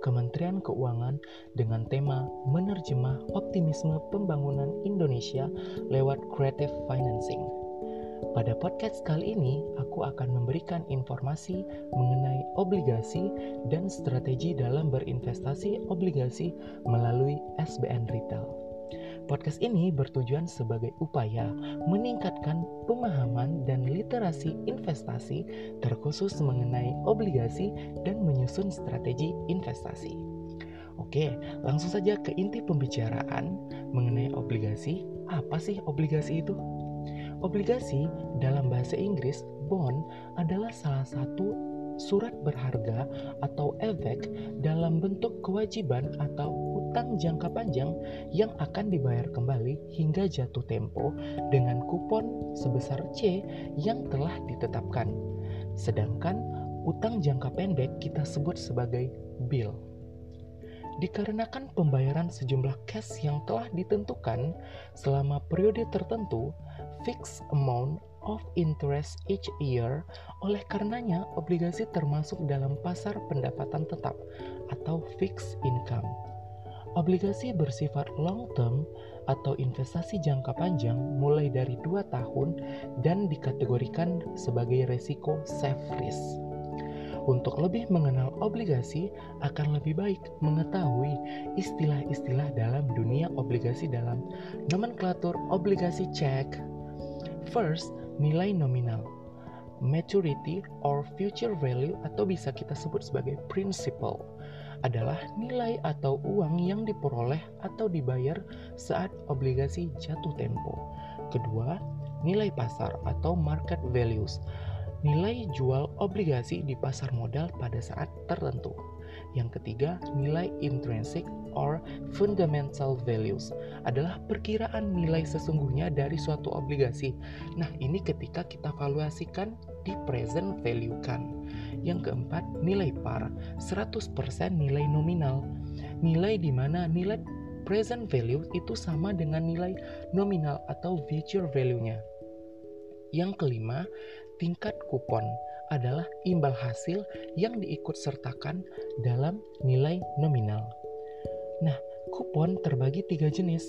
Kementerian Keuangan dengan tema Menerjemah Optimisme Pembangunan Indonesia lewat Creative Financing. Pada podcast kali ini, aku akan memberikan informasi mengenai obligasi dan strategi dalam berinvestasi obligasi melalui SBN Retail. Podcast ini bertujuan sebagai upaya meningkatkan pemahaman dan literasi investasi terkhusus mengenai obligasi dan menyusun strategi investasi. Oke, langsung saja ke inti pembicaraan mengenai obligasi. Apa sih obligasi itu? Obligasi dalam bahasa Inggris, bond adalah salah satu surat berharga atau efek dalam bentuk kewajiban atau utang jangka panjang yang akan dibayar kembali hingga jatuh tempo dengan kupon sebesar C yang telah ditetapkan. Sedangkan utang jangka pendek kita sebut sebagai bill. Dikarenakan pembayaran sejumlah cash yang telah ditentukan selama periode tertentu, fixed amount of interest each year. Oleh karenanya, obligasi termasuk dalam pasar pendapatan tetap atau fixed income. Obligasi bersifat long term atau investasi jangka panjang mulai dari 2 tahun dan dikategorikan sebagai resiko safe risk. Untuk lebih mengenal obligasi, akan lebih baik mengetahui istilah-istilah dalam dunia obligasi dalam nomenklatur obligasi cek First, nilai nominal. Maturity or future value atau bisa kita sebut sebagai principal adalah nilai atau uang yang diperoleh atau dibayar saat obligasi jatuh tempo. Kedua, nilai pasar atau market values. Nilai jual obligasi di pasar modal pada saat tertentu. Yang ketiga, nilai intrinsic or fundamental values adalah perkiraan nilai sesungguhnya dari suatu obligasi. Nah, ini ketika kita valuasikan di present value kan. Yang keempat, nilai par, 100% nilai nominal. Nilai di mana nilai present value itu sama dengan nilai nominal atau future value-nya. Yang kelima, tingkat kupon adalah imbal hasil yang diikut sertakan dalam nilai nominal. Nah, kupon terbagi tiga jenis.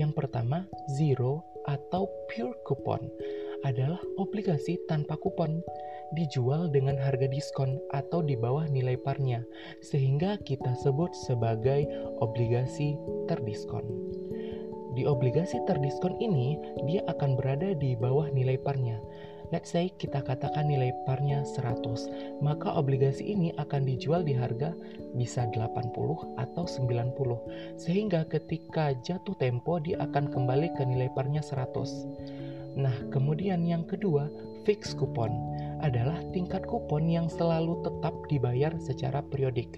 Yang pertama, zero atau pure kupon adalah obligasi tanpa kupon dijual dengan harga diskon atau di bawah nilai parnya, sehingga kita sebut sebagai obligasi terdiskon. Di obligasi terdiskon ini, dia akan berada di bawah nilai parnya, Let's say kita katakan nilai parnya 100, maka obligasi ini akan dijual di harga bisa 80 atau 90. Sehingga ketika jatuh tempo dia akan kembali ke nilai parnya 100. Nah, kemudian yang kedua, fixed coupon adalah tingkat kupon yang selalu tetap dibayar secara periodik.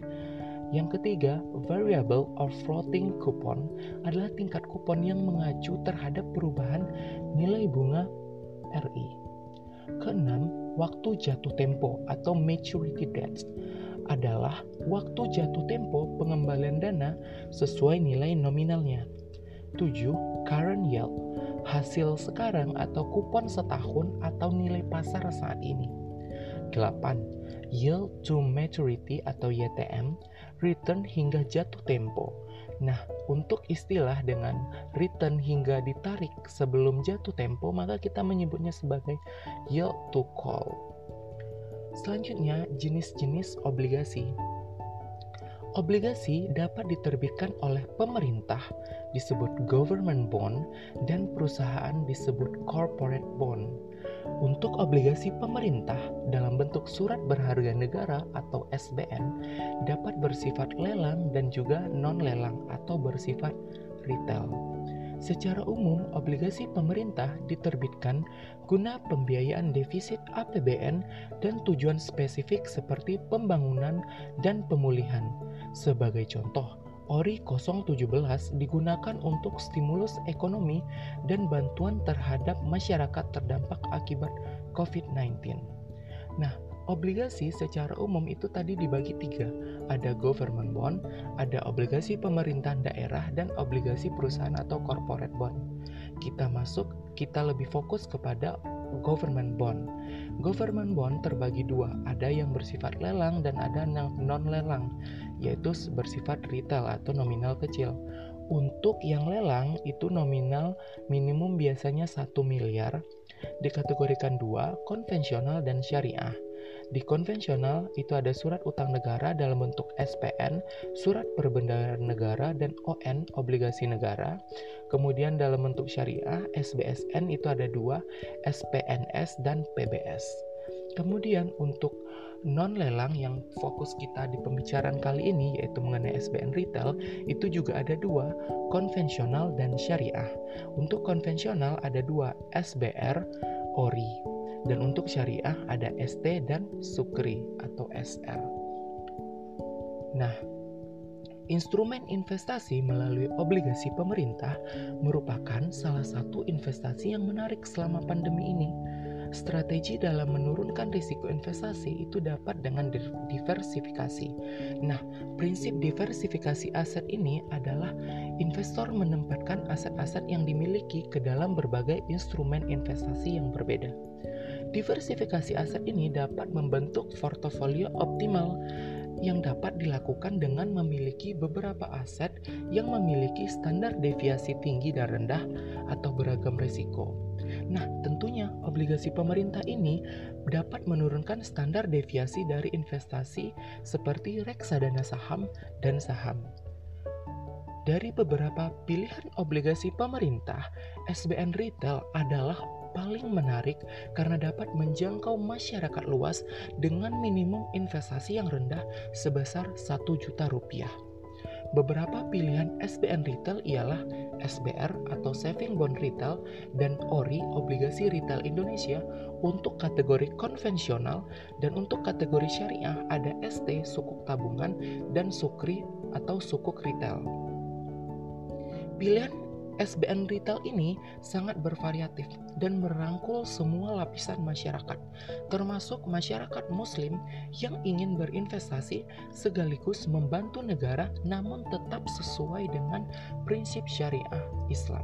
Yang ketiga, variable or floating coupon adalah tingkat kupon yang mengacu terhadap perubahan nilai bunga RI. Keenam, waktu jatuh tempo atau maturity date adalah waktu jatuh tempo pengembalian dana sesuai nilai nominalnya. 7. Current yield, hasil sekarang atau kupon setahun atau nilai pasar saat ini. 8. Yield to maturity atau YTM, return hingga jatuh tempo Nah, untuk istilah dengan return hingga ditarik sebelum jatuh tempo, maka kita menyebutnya sebagai yield to call. Selanjutnya, jenis-jenis obligasi. Obligasi dapat diterbitkan oleh pemerintah disebut government bond dan perusahaan disebut corporate bond. Untuk obligasi pemerintah dalam bentuk surat berharga negara atau SBN dapat bersifat lelang dan juga non-lelang atau bersifat retail. Secara umum, obligasi pemerintah diterbitkan guna pembiayaan defisit APBN dan tujuan spesifik seperti pembangunan dan pemulihan. Sebagai contoh, ORI 017 digunakan untuk stimulus ekonomi dan bantuan terhadap masyarakat terdampak akibat COVID-19. Nah, obligasi secara umum itu tadi dibagi tiga. Ada government bond, ada obligasi pemerintahan daerah, dan obligasi perusahaan atau corporate bond. Kita masuk, kita lebih fokus kepada government bond. Government bond terbagi dua, ada yang bersifat lelang dan ada yang non-lelang, yaitu bersifat retail atau nominal kecil. Untuk yang lelang itu nominal minimum biasanya 1 miliar, dikategorikan dua, konvensional dan syariah. Di konvensional itu ada surat utang negara dalam bentuk SPN, surat perbendaharaan negara, dan ON, obligasi negara. Kemudian dalam bentuk syariah, SBSN itu ada dua, SPNS dan PBS. Kemudian untuk non lelang yang fokus kita di pembicaraan kali ini yaitu mengenai SBN retail itu juga ada dua, konvensional dan syariah. Untuk konvensional ada dua, SBR, ORI. Dan untuk syariah ada ST dan Sukri atau SR. Nah, instrumen investasi melalui obligasi pemerintah merupakan salah satu investasi yang menarik selama pandemi ini. Strategi dalam menurunkan risiko investasi itu dapat dengan diversifikasi. Nah, prinsip diversifikasi aset ini adalah investor menempatkan aset-aset yang dimiliki ke dalam berbagai instrumen investasi yang berbeda. Diversifikasi aset ini dapat membentuk portofolio optimal yang dapat dilakukan dengan memiliki beberapa aset yang memiliki standar deviasi tinggi dan rendah atau beragam risiko. Nah, tentunya obligasi pemerintah ini dapat menurunkan standar deviasi dari investasi seperti reksadana saham dan saham. Dari beberapa pilihan obligasi pemerintah, SBN Retail adalah paling menarik karena dapat menjangkau masyarakat luas dengan minimum investasi yang rendah sebesar 1 juta rupiah. Beberapa pilihan SBN retail ialah SBR atau Saving Bond Retail dan ORI Obligasi Retail Indonesia untuk kategori konvensional dan untuk kategori syariah ada ST Sukuk Tabungan dan Sukri atau Sukuk Retail. Pilihan SBN retail ini sangat bervariatif dan merangkul semua lapisan masyarakat, termasuk masyarakat Muslim yang ingin berinvestasi sekaligus membantu negara, namun tetap sesuai dengan prinsip syariah Islam.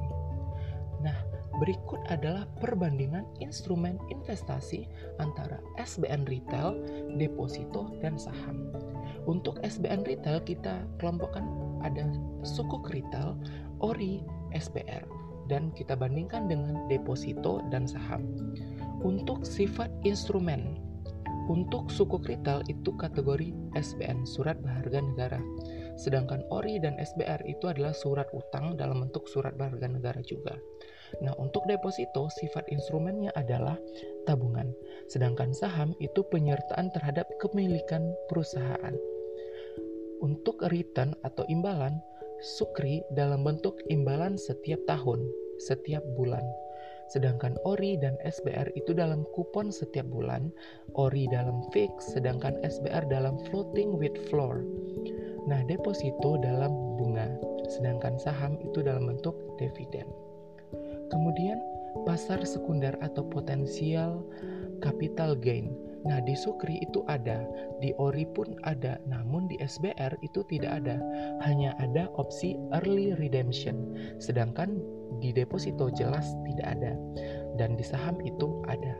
Nah, berikut adalah perbandingan instrumen investasi antara SBN retail, deposito, dan saham. Untuk SBN retail kita kelompokkan ada sukuk retail, ori, SPR dan kita bandingkan dengan deposito dan saham. Untuk sifat instrumen, untuk suku retail itu kategori SBN, surat berharga negara. Sedangkan ORI dan SBR itu adalah surat utang dalam bentuk surat berharga negara juga. Nah, untuk deposito sifat instrumennya adalah tabungan. Sedangkan saham itu penyertaan terhadap kepemilikan perusahaan. Untuk return atau imbalan, Sukri dalam bentuk imbalan setiap tahun, setiap bulan. Sedangkan ORI dan SBR itu dalam kupon setiap bulan, ORI dalam fix, sedangkan SBR dalam floating with floor. Nah, deposito dalam bunga, sedangkan saham itu dalam bentuk dividen. Kemudian, pasar sekunder atau potensial capital gain Nah, di Sukri itu ada, di Ori pun ada, namun di SBR itu tidak ada. Hanya ada opsi early redemption, sedangkan di deposito jelas tidak ada. Dan di saham itu ada.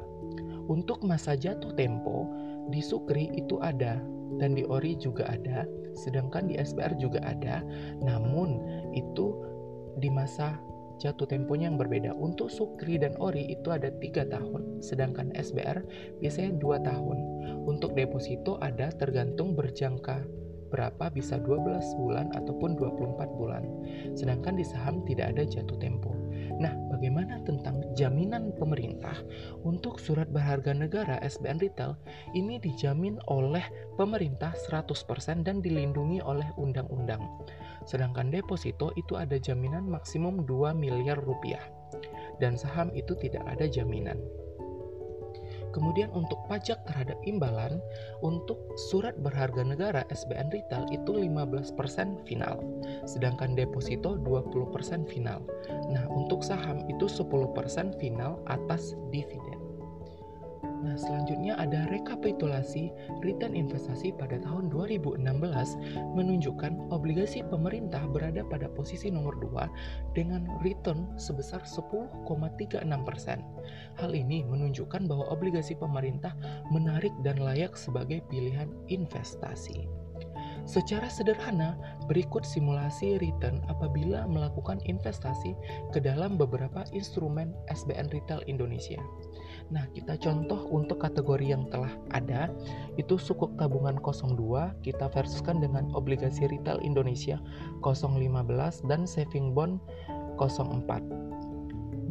Untuk masa jatuh tempo, di Sukri itu ada dan di Ori juga ada, sedangkan di SBR juga ada. Namun itu di masa jatuh temponya yang berbeda. Untuk Sukri dan Ori itu ada tiga tahun, sedangkan SBR biasanya dua tahun. Untuk deposito ada tergantung berjangka berapa bisa 12 bulan ataupun 24 bulan. Sedangkan di saham tidak ada jatuh tempo. Nah, bagaimana tentang jaminan pemerintah untuk surat berharga negara SBN Retail ini dijamin oleh pemerintah 100% dan dilindungi oleh undang-undang. Sedangkan deposito itu ada jaminan maksimum 2 miliar rupiah. Dan saham itu tidak ada jaminan. Kemudian untuk pajak terhadap imbalan, untuk surat berharga negara SBN Retail itu 15% final, sedangkan deposito 20% final. Nah, untuk saham itu 10% final atas dividen. Nah, selanjutnya ada rekapitulasi return investasi pada tahun 2016 menunjukkan obligasi pemerintah berada pada posisi nomor 2 dengan return sebesar 10,36%. Hal ini menunjukkan bahwa obligasi pemerintah menarik dan layak sebagai pilihan investasi. Secara sederhana, berikut simulasi return apabila melakukan investasi ke dalam beberapa instrumen SBN Retail Indonesia. Nah, kita contoh untuk kategori yang telah ada, itu sukuk tabungan 02 kita versuskan dengan obligasi retail Indonesia 015 dan saving bond 04.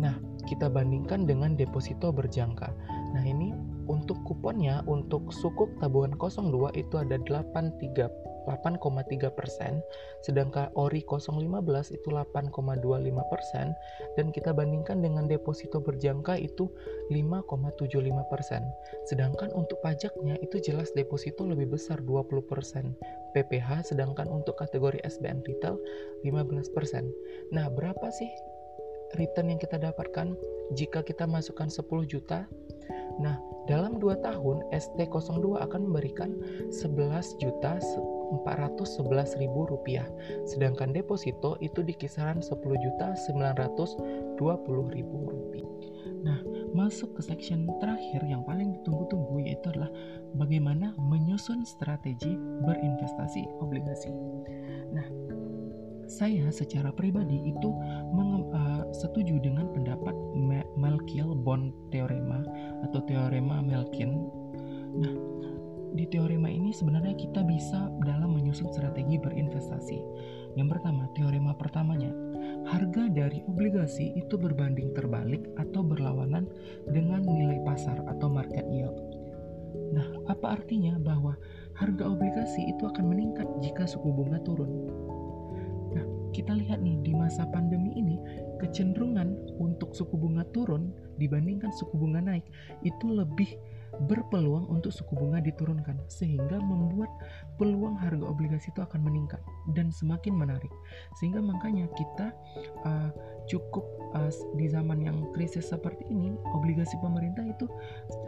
Nah, kita bandingkan dengan deposito berjangka. Nah, ini untuk kuponnya untuk sukuk tabungan 02 itu ada 83 8,3 persen, sedangkan ORI 015 itu 8,25 persen, dan kita bandingkan dengan deposito berjangka itu 5,75 persen. Sedangkan untuk pajaknya itu jelas deposito lebih besar 20 persen, PPH, sedangkan untuk kategori SBN retail 15 persen. Nah, berapa sih return yang kita dapatkan jika kita masukkan 10 juta? Nah, dalam 2 tahun ST02 akan memberikan 11 juta 411 ribu rupiah, sedangkan deposito itu di kisaran 10 juta 920 ribu rupiah. Nah, masuk ke section terakhir yang paling ditunggu-tunggu yaitu adalah bagaimana menyusun strategi berinvestasi obligasi. Nah, saya secara pribadi itu uh, setuju dengan pendapat Melkiel Bond Theorema atau teorema Melkin. Nah, di teorema ini sebenarnya kita bisa dalam menyusun strategi berinvestasi. Yang pertama, teorema pertamanya, harga dari obligasi itu berbanding terbalik atau berlawanan dengan nilai pasar atau market yield. Nah, apa artinya bahwa harga obligasi itu akan meningkat jika suku bunga turun? Nah, kita lihat nih di masa pandemi ini, kecenderungan untuk suku bunga turun dibandingkan suku bunga naik itu lebih berpeluang untuk suku bunga diturunkan sehingga membuat peluang harga obligasi itu akan meningkat dan semakin menarik sehingga makanya kita uh, cukup uh, di zaman yang krisis seperti ini obligasi pemerintah itu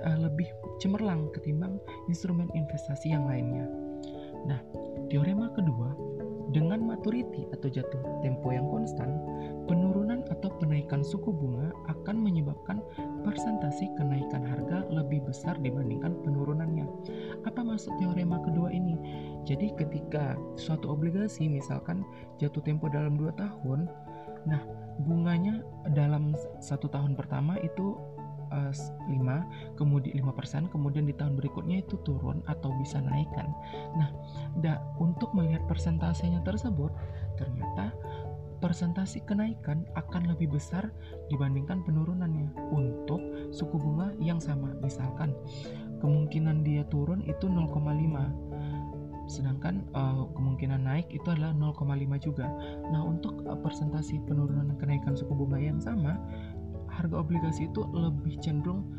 uh, lebih cemerlang ketimbang instrumen investasi yang lainnya. Nah, teorema kedua dengan maturity atau jatuh tempo yang konstan, penurunan atau penaikan suku bunga akan menyebabkan persentase kenaikan harga lebih besar dibandingkan penurunannya. Apa maksud teorema kedua ini? Jadi ketika suatu obligasi misalkan jatuh tempo dalam 2 tahun, nah bunganya dalam satu tahun pertama itu uh, 5 kemudian 5% kemudian di tahun berikutnya itu turun atau bisa naikkan. Nah, da, untuk melihat persentasenya tersebut ternyata persentase kenaikan akan lebih besar dibandingkan penurunannya untuk suku bunga yang sama. Misalkan kemungkinan dia turun itu 0,5 sedangkan uh, kemungkinan naik itu adalah 0,5 juga. Nah, untuk uh, persentase penurunan kenaikan suku bunga yang sama, harga obligasi itu lebih cenderung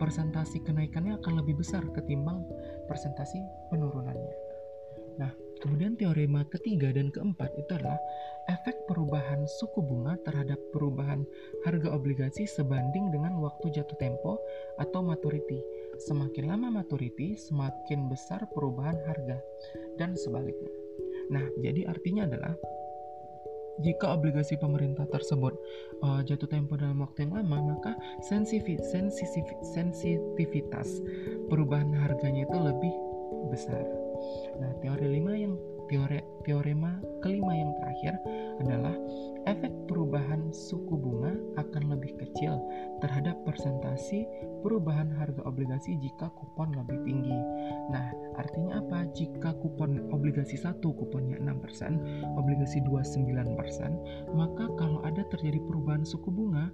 persentase kenaikannya akan lebih besar ketimbang persentase penurunannya. Nah, kemudian teorema ketiga dan keempat itu adalah efek perubahan suku bunga terhadap perubahan harga obligasi sebanding dengan waktu jatuh tempo atau maturity. Semakin lama maturity, semakin besar perubahan harga dan sebaliknya. Nah, jadi artinya adalah jika obligasi pemerintah tersebut uh, jatuh tempo dalam waktu yang lama, maka sensitivitas perubahan harganya itu lebih besar. Nah, teori lima yang teori teorema kelima yang terakhir adalah efek perubahan suku bunga akan lebih kecil terhadap persentasi perubahan harga obligasi jika kupon lebih tinggi. Nah, artinya apa? Jika kupon obligasi 1 kuponnya 6%, obligasi 2 9%, maka kalau ada terjadi perubahan suku bunga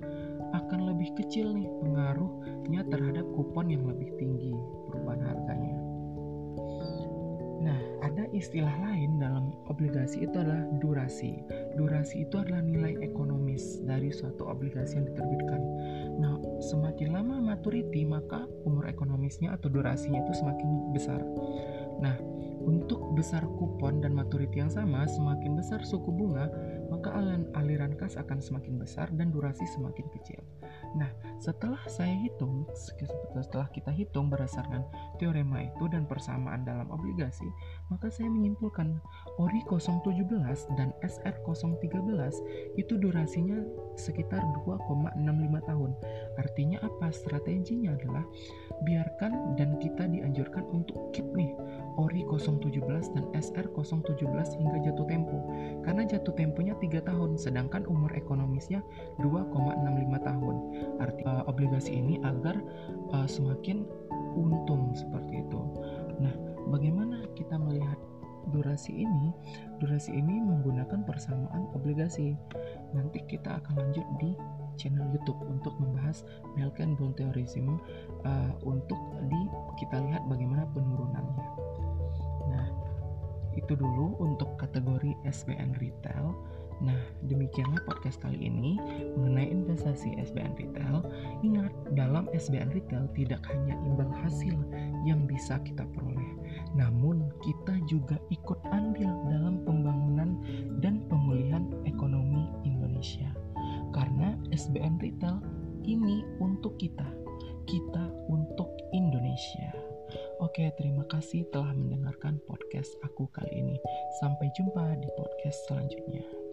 akan lebih kecil nih pengaruhnya terhadap kupon yang lebih tinggi perubahan harganya. Ada istilah lain dalam obligasi itu adalah durasi. Durasi itu adalah nilai ekonomis dari suatu obligasi yang diterbitkan. Nah, semakin lama maturity, maka umur ekonomisnya atau durasinya itu semakin besar. Nah, untuk besar kupon dan maturity yang sama, semakin besar suku bunga, maka aliran kas akan semakin besar dan durasi semakin kecil. Nah, setelah saya hitung, setelah kita hitung berdasarkan teorema itu dan persamaan dalam obligasi, maka saya menyimpulkan ORI 017 dan SR 013 itu durasinya sekitar 2,65 tahun. Artinya apa? Strateginya adalah biarkan dan kita dianjurkan untuk keep nih ORI 017 dan SR 017 hingga jatuh tempo. Karena jatuh temponya 3 tahun, sedangkan umur ekonomisnya 2,65 tahun. Obligasi ini agar uh, semakin untung seperti itu. Nah, bagaimana kita melihat durasi ini? Durasi ini menggunakan persamaan obligasi. Nanti kita akan lanjut di channel YouTube untuk membahas Melken Bond Theorism uh, untuk di kita lihat bagaimana penurunannya. Nah, itu dulu untuk kategori SBN retail. Nah, demikianlah podcast kali ini mengenai investasi SBN retail. Ingat, dalam SBN retail tidak hanya imbal hasil yang bisa kita peroleh, namun kita juga ikut andil dalam pembangunan dan pemulihan ekonomi Indonesia. Karena SBN retail ini untuk kita, kita untuk Indonesia. Oke, terima kasih telah mendengarkan podcast aku kali ini. Sampai jumpa di podcast selanjutnya.